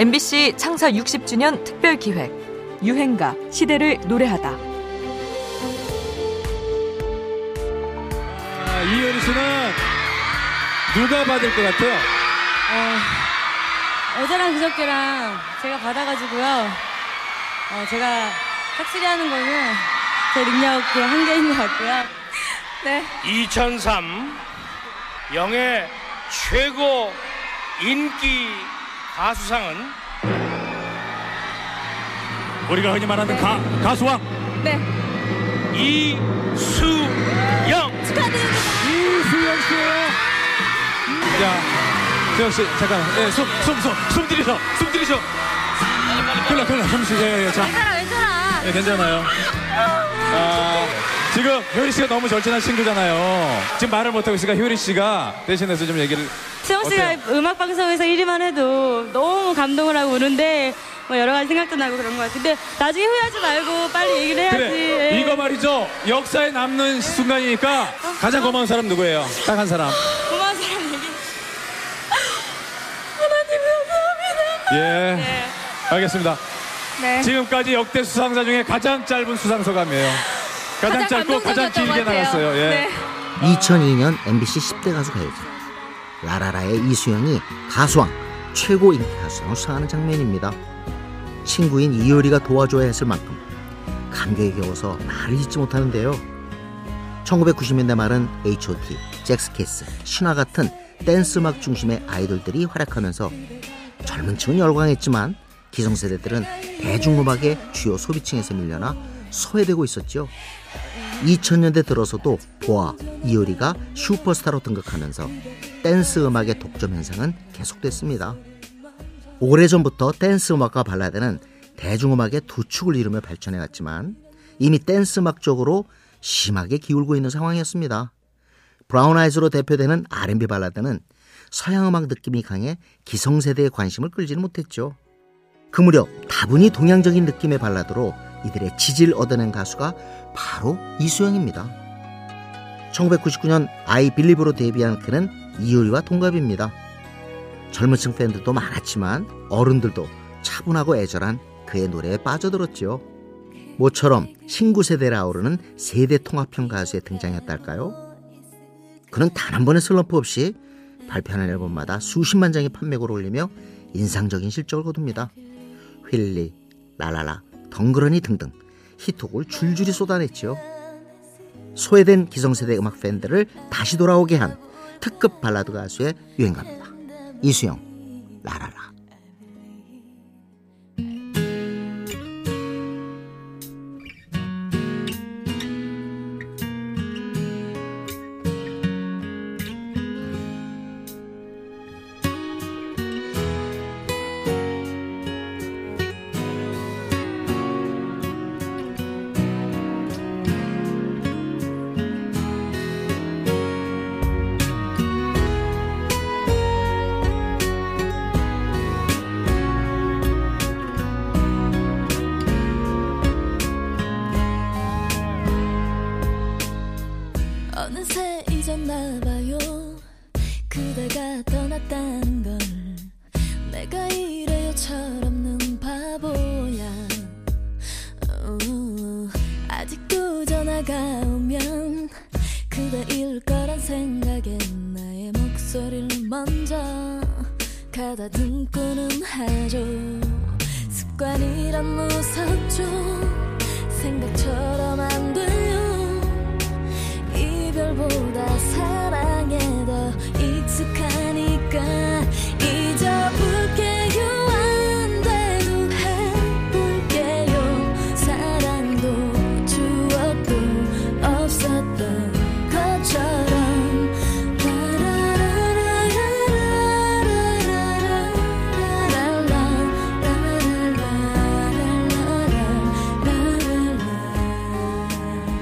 MBC 창사 60주년 특별 기획 유행가 시대를 노래하다. 아, 이효리 씨는 누가 받을 것 같아요? 어, 어제랑 그저께랑 제가 받아가지고요. 어, 제가 확실히 하는 거는 제 능력의 한계인 것 같고요. 네. 2003 영예 최고 인기 가수상은 우리가 흔히 말하는 가, 가수왕 네. 이수영 축하드립니다. 이수영 씨예요. 자, 수영 씨 잠깐, 예, 숨, 숨, 숨, 숨 들이셔, 숨 들이셔. 큰일 나, 큰일 나, 숨 쉬, 예, 예, 자, 괜찮아, 괜찮아. 예, 괜찮아요. 아, 지금 효리 씨가 너무 절친한 친구잖아요. 지금 말을 못하고 있으니까 효리 씨가 대신해서 좀 얘기를. 수영 씨가 음악 방송에서 1위만 해도 너무 감동을 하고 우는데 뭐 여러 가지 생각도 나고 그런 것 같은데 나중에 후회하지 말고 빨리 얘기를 해야지. 그래, 예. 이거 말이죠. 역사에 남는 순간이니까 가장 고마운 사람 누구예요? 딱 한 사람. 고마운 사람 얘기. 하나님 감사합니다. 예. 네. 알겠습니다. 네. 지금까지 역대 수상자 중에 가장 짧은 수상 소감이에요. 가장, 가장 짧고 가장 감동적이었던 길게 것 같아요. 나갔어요. 예. 네. 2002년 MBC 10대 가수 가요제 라라라의 이수영이 가수왕 최고 인기 가수상을 수상하는 장면입니다. 친구인 이효리가 도와줘야 했을 만큼 감격에 겨워서 말을 잇지 못하는데요. 1990년대 말은 H.O.T, 잭스케이스, 신화 같은 댄스 음악 중심의 아이돌들이 활약하면서 젊은 층은 열광했지만 기성세대들은 대중음악의 주요 소비층에서 밀려나 소외되고 있었죠. 2000년대 들어서도 보아, 이효리가 슈퍼스타로 등극하면서 댄스 음악의 독점 현상은 계속됐습니다. 오래전부터 댄스 음악과 발라드는 대중음악의 두 축을 이루며 발전해왔지만 이미 댄스 음악 쪽으로 심하게 기울고 있는 상황이었습니다. 브라운 아이즈로 대표되는 R&B 발라드는 서양 음악 느낌이 강해 기성세대의 관심을 끌지는 못했죠. 그 무렵 다분히 동양적인 느낌의 발라드로 이들의 지지를 얻어낸 가수가 바로 이수영입니다. 1999년 아이 빌리브로 데뷔한 그는 이효리와 동갑입니다. 젊은 층 팬들도 많았지만 어른들도 차분하고 애절한 그의 노래에 빠져들었지요. 모처럼 신구 세대를 아우르는 세대 통합형 가수의 등장이었달까요? 그는 단 한 번의 슬럼프 없이 발표하는 앨범마다 수십만 장의 판매고를 올리며 인상적인 실적을 거둡니다. 휠리, 라라라, 덩그러니 등등 히트곡을 줄줄이 쏟아냈지요. 소외된 기성세대 음악 팬들을 다시 돌아오게 한 특급 발라드 가수의 유행가입니다. 이수영, 라라라. 어느새 잊었나봐요. 그대가 떠났다는 걸 내가 이래요. 철없는 바보야. 어, 아직도 전화가 오면 그대일 거란 생각에 나의 목소리를 먼저 가다듬고는 하죠. 습관이란 무섭죠. 생각처럼 안돼